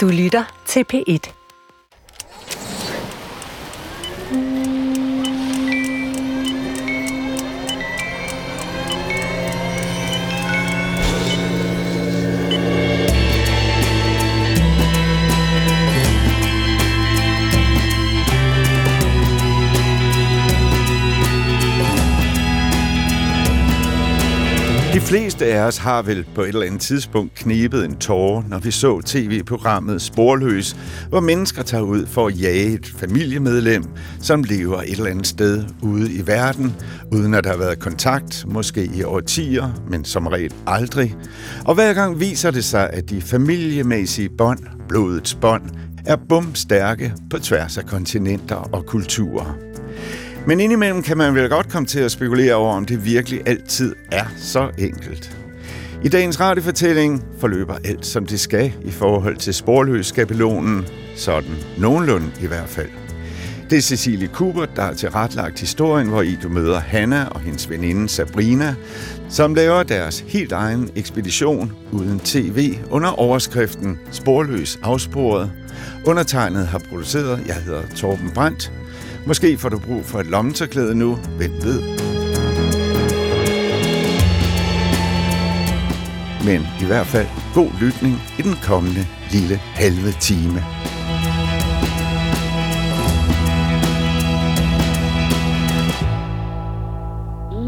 Du lytter til P1. Fleste af os har vel på et eller andet tidspunkt knebet en tårer, når vi så tv-programmet Sporløs, hvor mennesker tager ud for at jage et familiemedlem, som lever et eller andet sted ude i verden, uden at der har været kontakt, måske i årtier, men som regel aldrig. Og hver gang viser det sig, at de familiemæssige bånd, blodets bånd, er bumstærke på tværs af kontinenter og kulturer. Men indimellem kan man vel godt komme til at spekulere over, om det virkelig altid er så enkelt. I dagens radiofortælling forløber alt, som det skal i forhold til sporløs-skabelonen, sådan nogenlunde i hvert fald. Det er Cecilie Kuber, der har tilretlagt historien, hvor I du møder Hanna og hendes veninde Sabrina, som laver deres helt egen ekspedition uden tv under overskriften Sporløs afsporet. Undertegnet har produceret, jeg hedder Torben Brandt, Måske får du brug for et lommetørklæde nu, hvem ved. Men i hvert fald god lytning i den kommende lille halve time.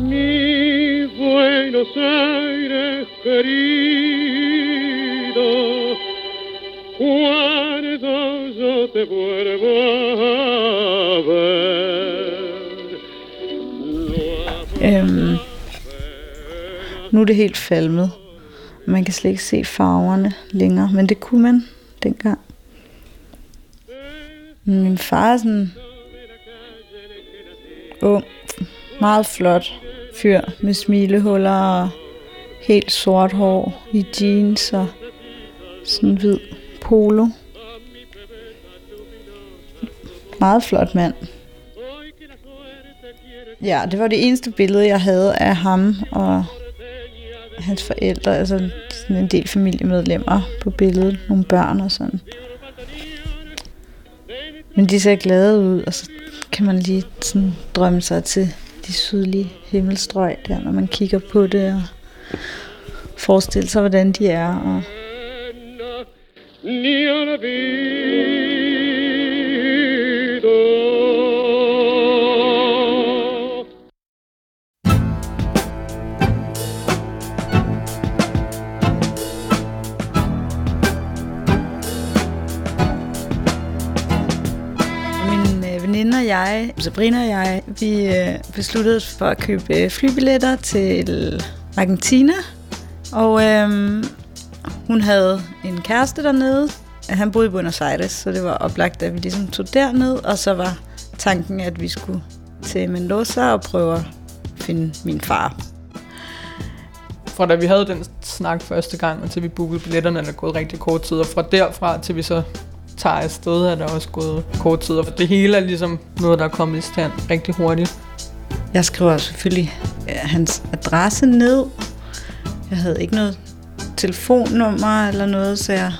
Mi Buenos Aires querido, cuando yo te vuelvo a ver. Øhm, nu er det helt falmet. Man kan slet ikke se farverne længere, men det kunne man dengang. Min far er sådan ung, meget flot fyr med smilehuller og helt sort hår i jeans og sådan hvid polo. Meget flot mand. Ja, det var det eneste billede, jeg havde af ham og hans forældre, altså sådan en del familiemedlemmer på billedet, nogle børn og sådan. Men de ser glade ud, og så kan man lige sådan drømme sig til de sydlige himmelstrøg der, når man kigger på det og forestille sig, hvordan de er. Og jeg, Sabrina og jeg, vi øh, besluttede os for at købe øh, flybilletter til Argentina. Og øhm, hun havde en kæreste dernede. Han boede i Buenos Aires, så det var oplagt, at vi ligesom tog derned. Og så var tanken, at vi skulle til Mendoza og prøve at finde min far. Fra da vi havde den snak første gang, og til vi bookede billetterne, er der gået rigtig kort tid. Og fra derfra til vi så tager afsted, er der også gået kort tid. Og det hele er ligesom noget, der er kommet i stand rigtig hurtigt. Jeg skriver selvfølgelig hans adresse ned. Jeg havde ikke noget telefonnummer eller noget, så jeg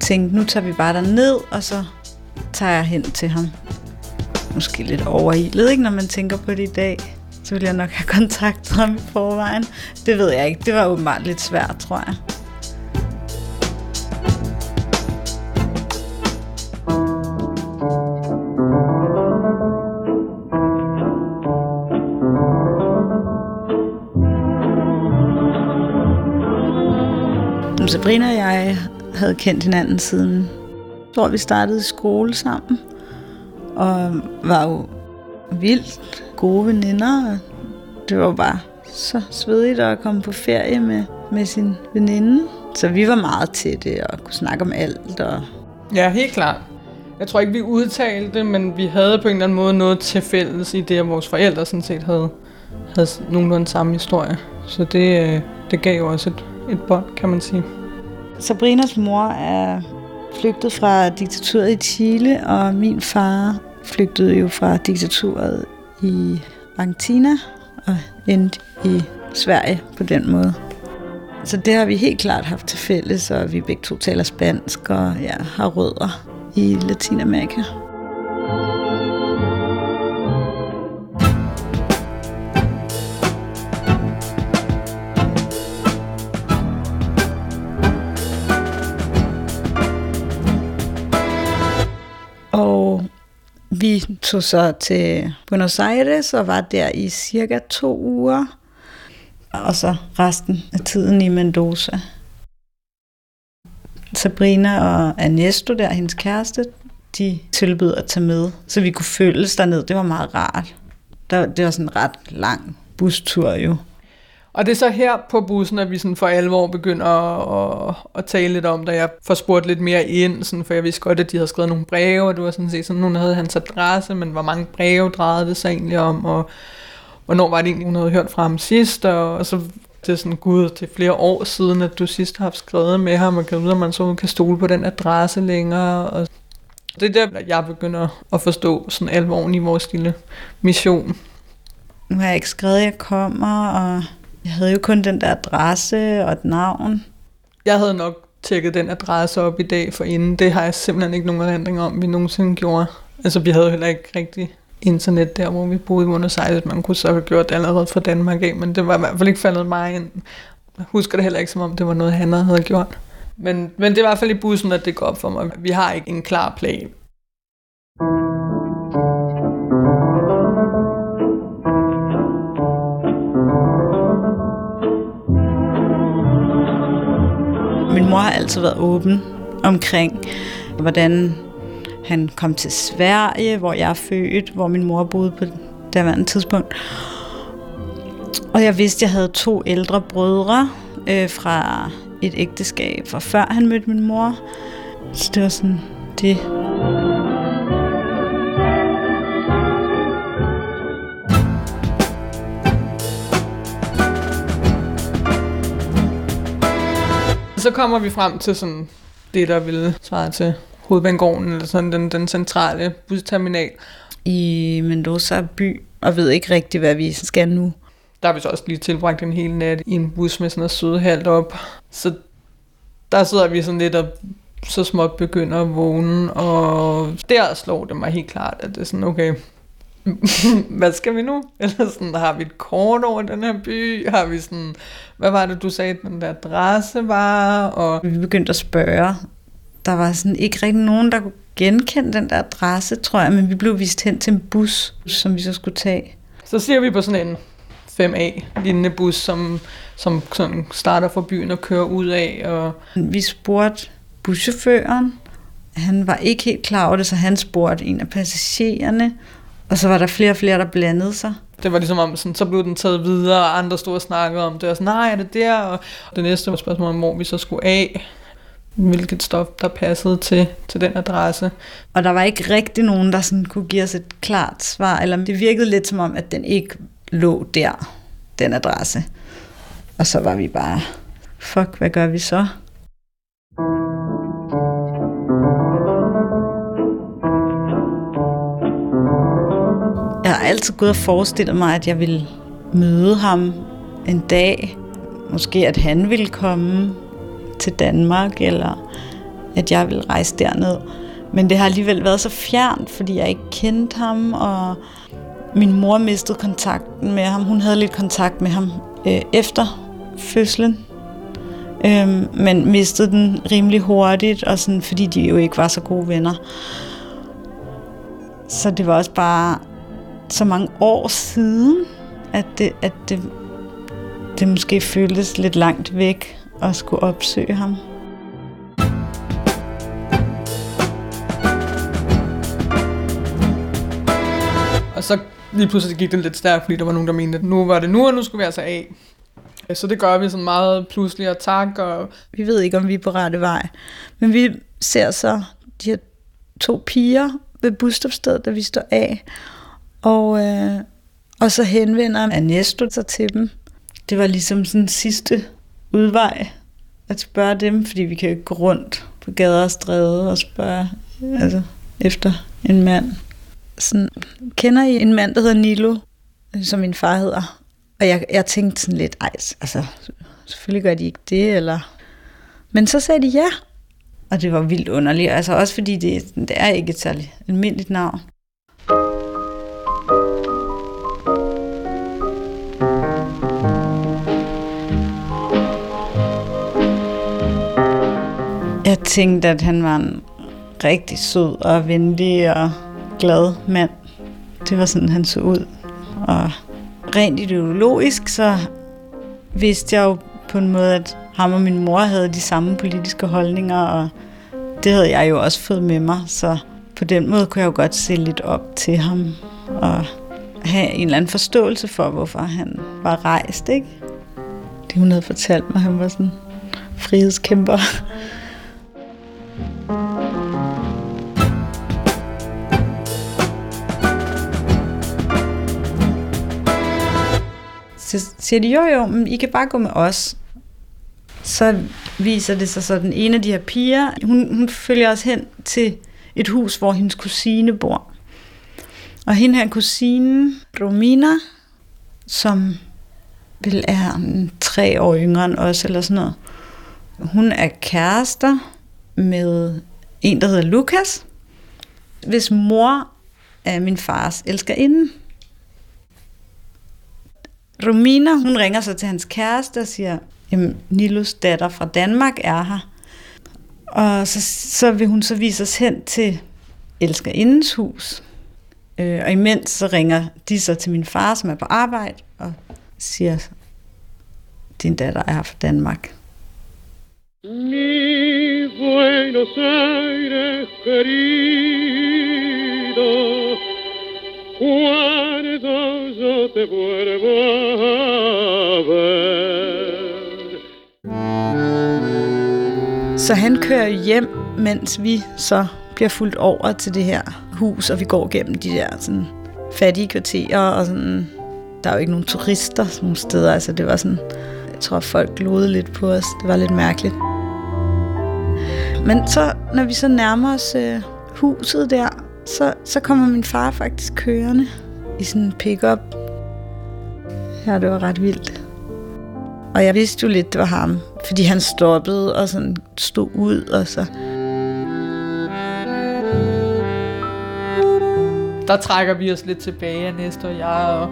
tænkte, nu tager vi bare der ned og så tager jeg hen til ham. Måske lidt overilet, ikke, når man tænker på det i dag. Så ville jeg nok have kontaktet ham i forvejen. Det ved jeg ikke. Det var åbenbart lidt svært, tror jeg. Sabrina og jeg havde kendt hinanden siden, hvor vi startede i skole sammen. Og var jo vildt gode veninder. og Det var bare så svedigt at komme på ferie med, med sin veninde. Så vi var meget tætte og kunne snakke om alt. Og Ja, helt klart. Jeg tror ikke, vi udtalte det, men vi havde på en eller anden måde noget til fælles i det, at vores forældre sådan set havde, havde nogenlunde samme historie. Så det, øh, det gav jo også et, et bånd, kan man sige. Sabrinas mor er flygtet fra diktaturet i Chile, og min far flygtede jo fra diktaturet i Argentina og endte i Sverige på den måde. Så det har vi helt klart haft til fælles, og vi begge to taler spansk og ja, har rødder i Latinamerika. Tog så til Buenos Aires og var der i cirka to uger. Og så resten af tiden i Mendoza. Sabrina og Ernesto, der hendes kæreste, de tilbød at tage med, så vi kunne følges derned. Det var meget rart. Der, det var sådan en ret lang bustur jo. Og det er så her på bussen, at vi sådan for alvor begynder at, at, at tale lidt om, da jeg får spurgt lidt mere ind, sådan, for jeg vidste godt, at de havde skrevet nogle breve, og det var sådan set sådan, nogen havde hans adresse, men hvor mange breve drejede det sig egentlig om, og hvornår var det egentlig, hun havde hørt fra ham sidst, og, og så det er sådan, gud, det er flere år siden, at du sidst har haft skrevet med ham, og kan vide, man så kan stole på den adresse længere, og det er der, jeg begynder at forstå sådan alvoren i vores lille mission. Nu har jeg ikke skrevet, at jeg kommer, og jeg havde jo kun den der adresse og et navn. Jeg havde nok tjekket den adresse op i dag for inden. Det har jeg simpelthen ikke nogen erindring om, vi nogensinde gjorde. Altså, vi havde jo heller ikke rigtig internet der, hvor vi boede i Buenos Aires. Man kunne så have gjort det allerede fra Danmark af, men det var i hvert fald ikke faldet mig ind. Jeg husker det heller ikke, som om det var noget, han havde gjort. Men, men det er i hvert fald i bussen, at det går op for mig. Vi har ikke en klar plan. Altid været åben omkring, hvordan han kom til Sverige, hvor jeg er født, hvor min mor boede på daværende tidspunkt. Og jeg vidste, at jeg havde to ældre brødre øh, fra et ægteskab fra før han mødte min mor. Så det var sådan det. Så kommer vi frem til sådan det, der ville svare til hovedbanegården, eller sådan den, den centrale busterminal. I Mendoza by, og ved ikke rigtig, hvad vi skal nu. Der har vi så også lige tilbragt en hel nat i en bus med sådan noget sødehalt op. Så der sidder vi sådan lidt og så småt begynder at vågne, og der slår det mig helt klart, at det er sådan, okay, hvad skal vi nu? Eller sådan, har vi et kort over den her by? Har vi sådan, hvad var det, du sagde, den der adresse var? Og Vi begyndte at spørge. Der var sådan ikke rigtig nogen, der kunne genkende den der adresse, tror jeg, men vi blev vist hen til en bus, som vi så skulle tage. så ser vi på sådan en 5A-lignende bus, som, som sådan starter fra byen og kører ud af, og Vi spurgte buschaufføren. Han var ikke helt klar over det, så han spurgte en af passagererne. Og så var der flere og flere, der blandede sig. det var ligesom om, sådan, så blev den taget videre, og andre stod og snakkede om det, og sådan, nej, er det der? Og det næste var spørgsmål om, hvor vi så skulle af, hvilket stof, der passede til, til den adresse. Og der var ikke rigtig nogen, der sådan kunne give os et klart svar. Eller det virkede lidt som om, at den ikke lå der, den adresse. Og så var vi bare, fuck, hvad gør vi så? Altid gået og forestillet mig, at jeg ville møde ham en dag. Måske at han ville komme til Danmark, eller at jeg ville rejse derned. Men det har alligevel været så fjernt, fordi jeg ikke kendte ham, og min mor mistede kontakten med ham. Hun havde lidt kontakt med ham øh, efter fødslen, øh, men mistede den rimelig hurtigt, og sådan, fordi de jo ikke var så gode venner. Så det var også bare så mange år siden, at det, at det, det måske føltes lidt langt væk at skulle opsøge ham. Og så lige pludselig gik det lidt stærkt, fordi der var nogen, der mente, at nu var det nu, og nu skulle vi altså af. Så det gør vi sådan meget pludselig, og tak, og Vi ved ikke, om vi er på rette vej. Men vi ser så de her to piger ved busstopstedet, da vi står af. Og, øh, og så henvender Ernesto sig til dem. Det var ligesom sådan sidste udvej at spørge dem, fordi vi kan jo ikke gå rundt på gader og stræde og spørge altså, efter en mand. Sådan, kender I en mand, der hedder Nilo, som min far hedder? Og jeg, jeg tænkte sådan lidt, ej, altså, selvfølgelig gør de ikke det, eller... Men så sagde de ja, og det var vildt underligt, altså også fordi det, det er ikke et særligt almindeligt navn. Jeg tænkte, at han var en rigtig sød og venlig og glad mand. Det var sådan, han så ud. Og rent ideologisk, så vidste jeg jo på en måde, at ham og min mor havde de samme politiske holdninger, og det havde jeg jo også fået med mig, så på den måde kunne jeg jo godt se lidt op til ham, og have en eller anden forståelse for, hvorfor han var rejst, ikke? Det hun havde fortalt mig, han var sådan frihedskæmper. Siger de, jo jo, men I kan bare gå med os. Så viser det sig så, at den ene af de her piger, hun, hun følger os hen til et hus, hvor hendes kusine bor. Og hende her kusine, Romina, som vel er en tre år yngre end os, eller sådan noget. Hun er kærester med en, der hedder Lukas, hvis mor er min fars elskerinde. Romina, hun ringer så til hans kæreste og siger, jamen Nilos datter fra Danmark er her. Og så, så vil hun så vise os hen til elskerindens hus. Øh, og imens så ringer de så til min far, som er på arbejde, og siger, din datter er her fra Danmark. Mi Buenos Aires querido, cuando yo te vuelvo a ver. Så han kører hjem, mens vi så bliver fuldt over til det her hus, og vi går gennem de der sådan, fattige kvarterer, og sådan, der er jo ikke nogen turister sådan nogle steder, altså det var sådan, jeg tror folk glodede lidt på os, det var lidt mærkeligt. Men så, når vi så nærmer os øh, huset der, så, så kommer min far faktisk kørende i sådan en pickup. Ja, det var ret vildt. Og jeg vidste jo lidt, det var ham, fordi han stoppede og sådan stod ud, og så... Der trækker vi os lidt tilbage, Næste og jeg, og,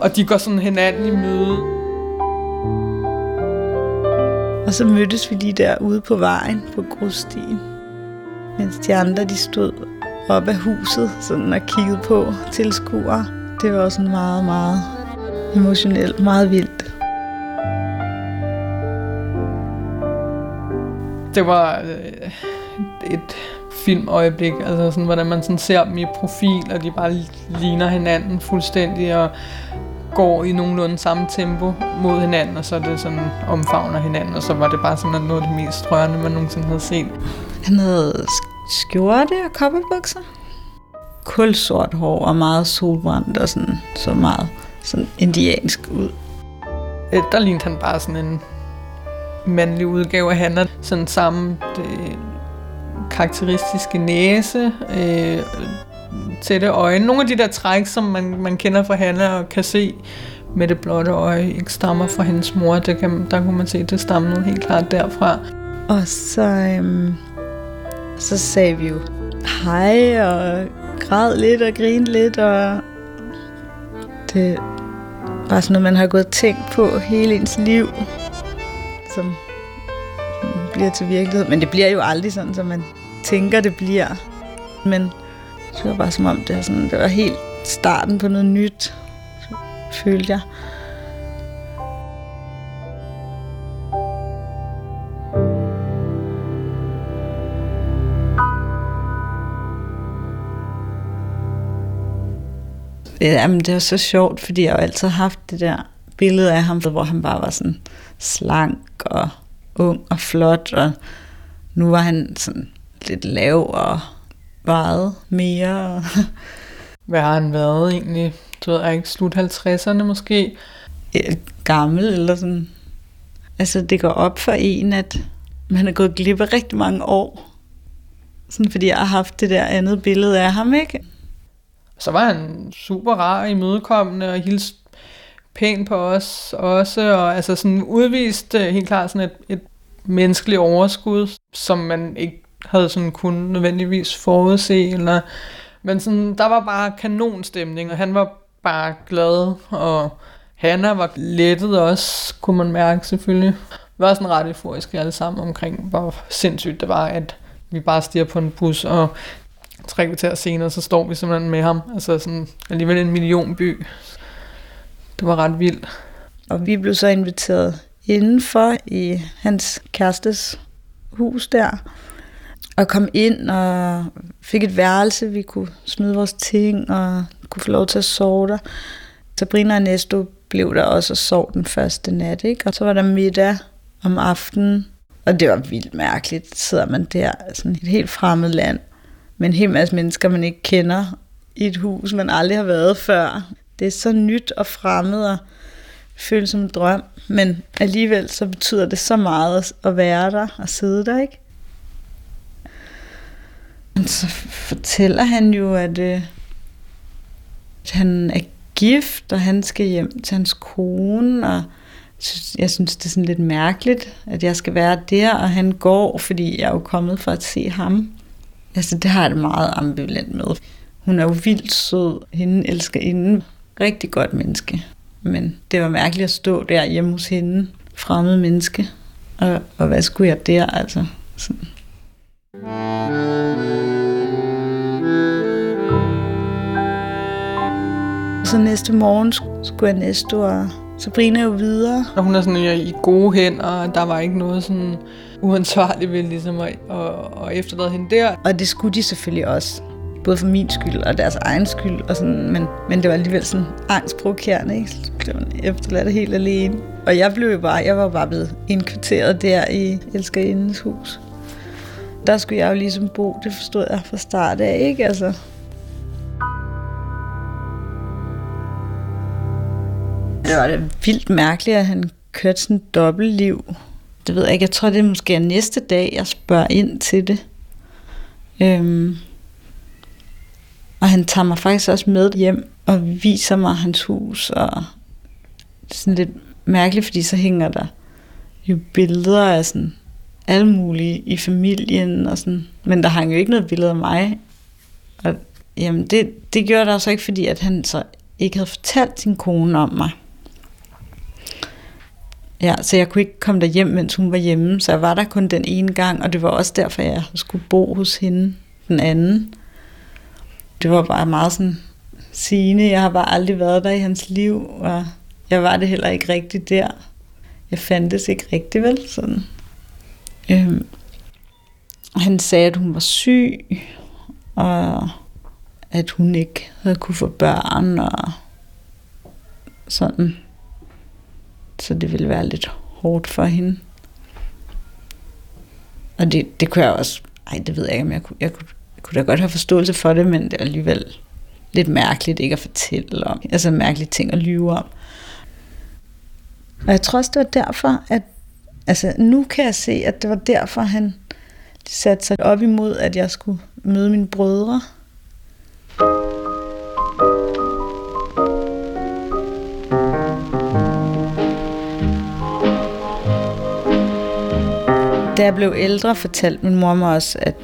og de går sådan hinanden i møde. Og så mødtes vi lige der ude på vejen på grusstien, mens de andre de stod op af huset sådan og kiggede på tilskuere. Det var også sådan meget, meget emotionelt, meget vildt. Det var øh, et filmøjeblik, altså sådan, hvordan man sådan ser dem i profil, og de bare ligner hinanden fuldstændig, og går i nogenlunde samme tempo mod hinanden, og så er det sådan omfavner hinanden, og så var det bare sådan noget af det mest rørende, man nogensinde havde set. Han havde sk- skjorte og kopperbukser. Kulsort hår og meget solbrændt og sådan, så meget sådan indiansk ud. Øh, Der lignede han bare sådan en mandlig udgave af Hanna. Sådan samme det, karakteristiske næse, øh, tætte øjne. Nogle af de der træk, som man, man kender fra Hanna og kan se med det blotte øje, ikke stammer fra hendes mor. Det kan, der kunne man se, at det stammede helt klart derfra. Og så, øhm, så sagde vi jo hej og græd lidt og grinede lidt, og det var sådan noget, man har gået og tænkt på hele ens liv, som bliver til virkelighed. Men det bliver jo aldrig sådan, som man tænker, det bliver. Men det var bare som om, det var, sådan, det var helt starten på noget nyt, følte jeg. Jamen, det var så sjovt, fordi jeg jo altid har haft det der billede af ham, hvor han bare var sådan slank og ung og flot, og nu var han sådan lidt lav og vejet mere. Hvad har han været egentlig? Du ved, er ikke slut 50'erne måske? Gammel eller sådan. Altså, det går op for en, at man er gået glip af rigtig mange år. Sådan, fordi jeg har haft det der andet billede af ham, ikke? Så var han super rar og imødekommende og hilste pænt på os også, og altså sådan udvist øh, helt klart sådan et, et menneskeligt overskud, som man ikke havde sådan kun nødvendigvis forudse, eller, men sådan, der var bare kanonstemning, og han var bare glad, og Hanna var lettet også, kunne man mærke selvfølgelig. Vi var sådan ret euforiske alle sammen omkring, hvor sindssygt det var, at vi bare stiger på en bus, og tre kvarter senere, så står vi simpelthen med ham. Altså sådan alligevel en millionby. Det var ret vildt. Og vi blev så inviteret indenfor i hans kærestes hus der, og kom ind og fik et værelse, vi kunne smide vores ting og kunne få lov til at sove der. Sabrina og Nesto blev der også og sov den første nat, ikke? Og så var der middag om aftenen, og det var vildt mærkeligt. Så sidder man der, sådan et helt fremmed land, med en hel masse mennesker, man ikke kender, i et hus, man aldrig har været før. Det er så nyt og fremmed og føles som en drøm, men alligevel så betyder det så meget at være der og sidde der, ikke? Men så fortæller han jo, at, øh, at han er gift, og han skal hjem til hans kone, og jeg synes, det er sådan lidt mærkeligt, at jeg skal være der, og han går, fordi jeg er jo kommet for at se ham. Altså, det har jeg det meget ambivalent med. Hun er jo vildt sød. Hende elsker inden. Rigtig godt menneske. Men det var mærkeligt at stå der hjemme hos hende. Fremmed menneske. Og, og hvad skulle jeg der, altså? Sådan. Så næste morgen skulle jeg næste og Sabrina jo videre. Og hun er sådan i gode hænder, og der var ikke noget sådan uansvarligt ved ligesom at, at, at efterlade hende der. Og det skulle de selvfølgelig også. Både for min skyld og deres egen skyld. Og sådan, men, men det var alligevel sådan angstprovokerende. Ikke? Så blev man efterladt helt alene. Og jeg blev jo bare, jeg var bare blevet indkvarteret der i Elskerindens hus. Der skulle jeg jo ligesom bo, det forstod jeg fra start af, ikke? Altså, det var det vildt mærkeligt, at han kørte sådan et dobbeltliv. Det ved jeg ikke. Jeg tror, det er måske næste dag, jeg spørger ind til det. Øhm. Og han tager mig faktisk også med hjem og viser mig hans hus. Og det er sådan lidt mærkeligt, fordi så hænger der jo billeder af sådan alle mulige i familien. Og sådan. Men der hang jo ikke noget billede af mig. Og jamen, det, det gjorde der så ikke, fordi at han så ikke havde fortalt sin kone om mig. Ja, så jeg kunne ikke komme der hjem, mens hun var hjemme, så jeg var der kun den ene gang, og det var også derfor, jeg skulle bo hos hende den anden. Det var bare meget sådan sigende. Jeg har bare aldrig været der i hans liv, og jeg var det heller ikke rigtigt der. Jeg fandtes ikke rigtig vel, sådan. Øhm, han sagde, at hun var syg, og at hun ikke havde kunne få børn, og sådan så det ville være lidt hårdt for hende. Og det, det kunne jeg også, ej det ved jeg ikke, om jeg kunne, jeg kunne, jeg kunne da godt have forståelse for det, men det er alligevel lidt mærkeligt ikke at fortælle om. Altså mærkelige ting at lyve om. Og jeg tror også, det var derfor, at altså nu kan jeg se, at det var derfor, han satte sig op imod, at jeg skulle møde mine brødre. Da jeg blev ældre, fortalte min mor mig også, at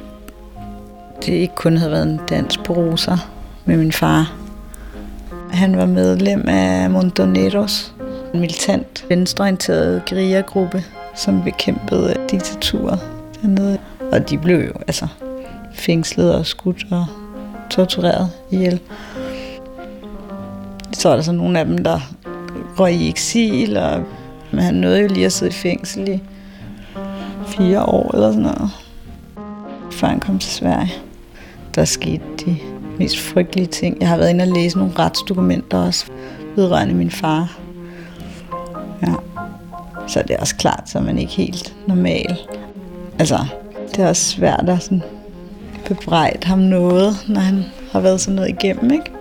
det ikke kun havde været en dans på roser med min far. Han var medlem af Montoneros, en militant venstreorienteret guerillagruppe, som bekæmpede diktaturet dernede. Og de blev jo altså fængslet og skudt og tortureret ihjel. Så er der så nogle af dem, der røg i eksil, og men han nåede jo lige at sidde i fængsel i fire år eller sådan noget, før han kom til Sverige. Der skete de mest frygtelige ting. Jeg har været inde og læse nogle retsdokumenter også vedrørende min far. Ja. Så det er også klart, så er man ikke helt normal. Altså, det er også svært at sådan bebrejde ham noget, når han har været sådan noget igennem, ikke?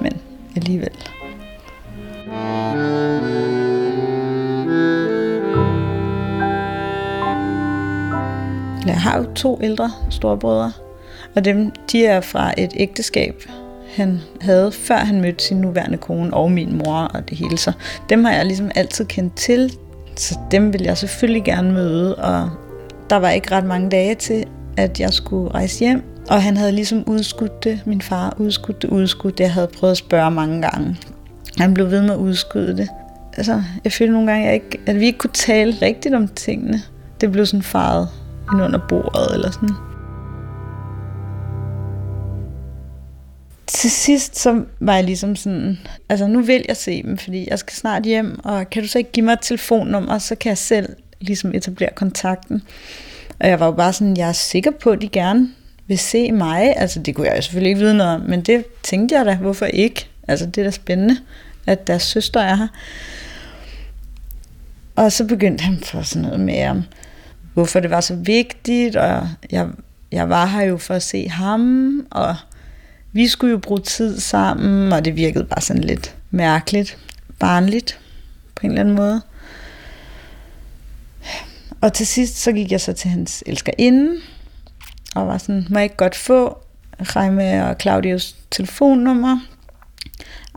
Men alligevel. Jeg har jo to ældre storebrødre, og dem, de er fra et ægteskab. han havde, før han mødte sin nuværende kone og min mor og det hele. Så dem har jeg ligesom altid kendt til, så dem vil jeg selvfølgelig gerne møde. Og der var ikke ret mange dage til, at jeg skulle rejse hjem. Og han havde ligesom udskudt det, min far udskudt det, udskudt det. Jeg havde prøvet at spørge mange gange. Han blev ved med at udskyde det. Altså, jeg følte nogle gange, at, jeg ikke, at vi ikke kunne tale rigtigt om tingene. Det blev sådan faret ind under bordet eller sådan. Til sidst så var jeg ligesom sådan, altså nu vil jeg se dem, fordi jeg skal snart hjem, og kan du så ikke give mig et telefonnummer, så kan jeg selv ligesom etablere kontakten. Og jeg var jo bare sådan, jeg er sikker på, at de gerne vil se mig. Altså det kunne jeg jo selvfølgelig ikke vide noget om, men det tænkte jeg da, hvorfor ikke? Altså det er da spændende, at deres søster er her. Og så begyndte han for sådan noget med, om hvorfor det var så vigtigt, og jeg, jeg var her jo for at se ham, og vi skulle jo bruge tid sammen, og det virkede bare sådan lidt mærkeligt, barnligt på en eller anden måde. Og til sidst så gik jeg så til hans elskerinde, og var sådan, må jeg ikke godt få Reime og Claudius telefonnummer?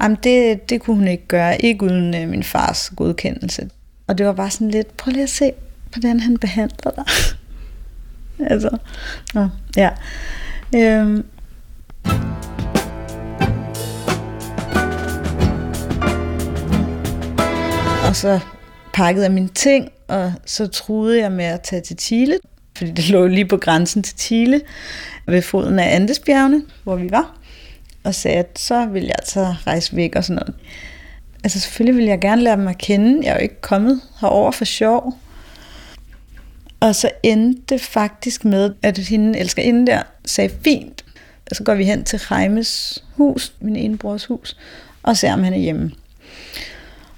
Jamen det, det kunne hun ikke gøre, ikke uden øh, min fars godkendelse. Og det var bare sådan lidt, prøv lige at se, hvordan han behandler dig. altså, nå, ja. Øhm. Og så pakkede jeg mine ting, og så troede jeg med at tage til Chile, fordi det lå lige på grænsen til Chile, ved foden af Andesbjergene, hvor vi var, og sagde, at så ville jeg altså rejse væk og sådan noget. Altså selvfølgelig ville jeg gerne lære dem at kende. Jeg er jo ikke kommet herover for sjov. Og så endte det faktisk med, at hende elsker inden der sagde, fint, så går vi hen til Reimes hus, min ene brors hus, og ser, om han er hjemme.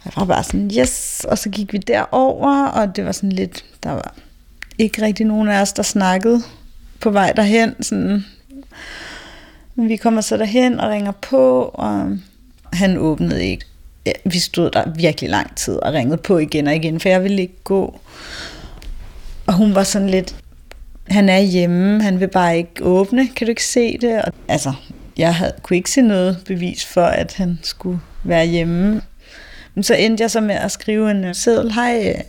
Jeg var bare sådan, yes, og så gik vi derover, og det var sådan lidt, der var ikke rigtig nogen af os, der snakkede på vej derhen. Sådan. Vi kommer så derhen og ringer på, og han åbnede ikke. Vi stod der virkelig lang tid og ringede på igen og igen, for jeg ville ikke gå. Og hun var sådan lidt, han er hjemme, han vil bare ikke åbne, kan du ikke se det? Og, altså, jeg havde, kunne ikke se noget bevis for, at han skulle være hjemme. Men så endte jeg så med at skrive en øh, seddel. Hej, øh,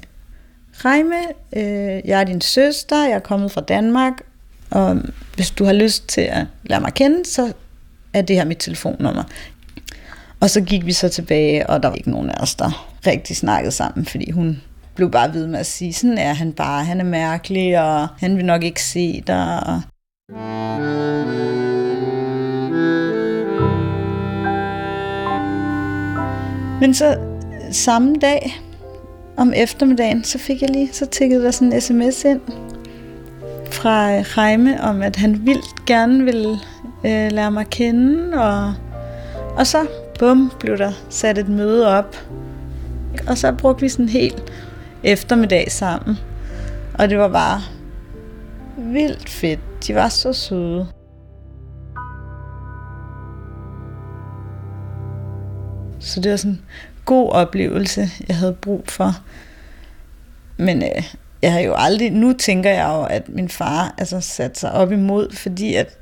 Reime, øh, jeg er din søster, jeg er kommet fra Danmark, og hvis du har lyst til at lære mig kende, så er det her mit telefonnummer. Og så gik vi så tilbage, og der var ikke nogen af os, der rigtig snakkede sammen, fordi hun blev bare ved med at sige, sådan er han bare, han er mærkelig, og han vil nok ikke se dig. Og Men så samme dag, om eftermiddagen, så fik jeg lige, så tikkede der sådan en sms ind fra øh, Reime om, at han vildt gerne ville øh, lære mig at kende, og, og så, bum, blev der sat et møde op. Og så brugte vi sådan en hel eftermiddag sammen. Og det var bare vildt fedt. De var så søde. Så det var sådan en god oplevelse, jeg havde brug for. Men øh, jeg har jo aldrig, nu tænker jeg jo, at min far altså satte sig op imod, fordi at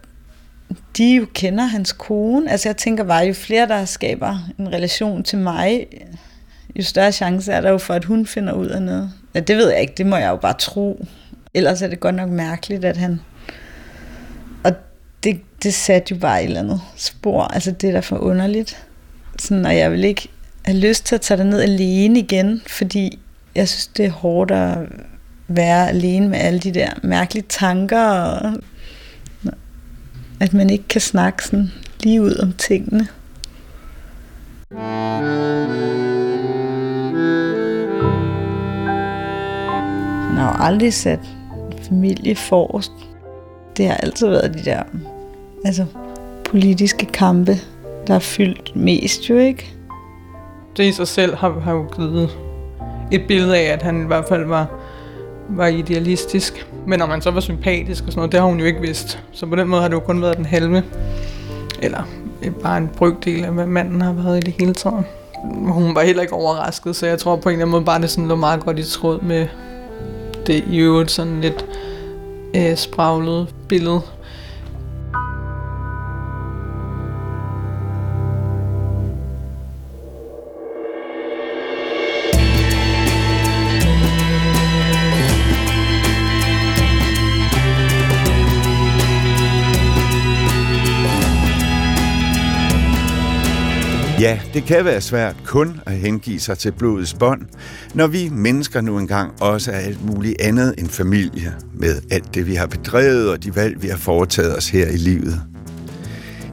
de jo kender hans kone. Altså jeg tænker bare, jo flere der skaber en relation til mig, jo større chance er der jo for, at hun finder ud af noget. Ja, det ved jeg ikke, det må jeg jo bare tro. Ellers er det godt nok mærkeligt, at han... Og det, det satte jo bare et eller andet spor. Altså det er da for underligt. Sådan, og jeg vil ikke have lyst til at tage ned alene igen, fordi jeg synes, det er hårdt at være alene med alle de der mærkelige tanker, og at man ikke kan snakke sådan lige ud om tingene. Han har jo aldrig sat familie forrest. Det har altid været de der altså, politiske kampe, der er fyldt mest jo ikke. Det i sig selv har, har jo givet et billede af, at han i hvert fald var, var idealistisk. Men om han så var sympatisk og sådan noget, det har hun jo ikke vidst. Så på den måde har det jo kun været den halve. Eller øh, bare en brygdel af, hvad manden har været i det hele taget. Hun var heller ikke overrasket, så jeg tror på en eller anden måde bare, det sådan lå meget godt i tråd med det i øvrigt sådan lidt øh, spraglet billede. Ja, det kan være svært kun at hengive sig til blodets bånd, når vi mennesker nu engang også er alt muligt andet end familie, med alt det, vi har bedrevet og de valg, vi har foretaget os her i livet.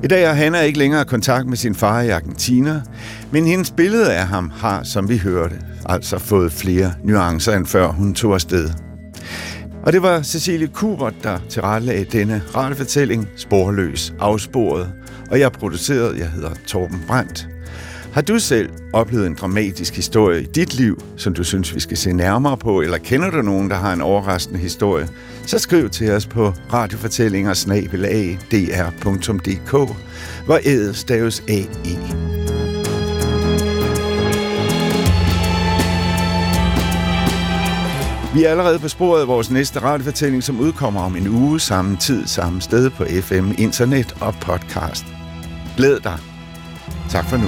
I dag har Hanna ikke længere kontakt med sin far i Argentina, men hendes billede af ham har, som vi hørte, altså fået flere nuancer end før hun tog afsted. Og det var Cecilie Kubert, der tilrettelagde denne radiofortælling, sporløs, afsporet, og jeg producerede, jeg hedder Torben Brandt. Har du selv oplevet en dramatisk historie i dit liv, som du synes, vi skal se nærmere på, eller kender du nogen, der har en overraskende historie, så skriv til os på radiofortællingersnabelag.dr.dk, hvor ædet staves A-E. Vi er allerede på sporet af vores næste radiofortælling, som udkommer om en uge, samme tid, samme sted på FM, internet og podcast. Glæd dig. Tak for nu.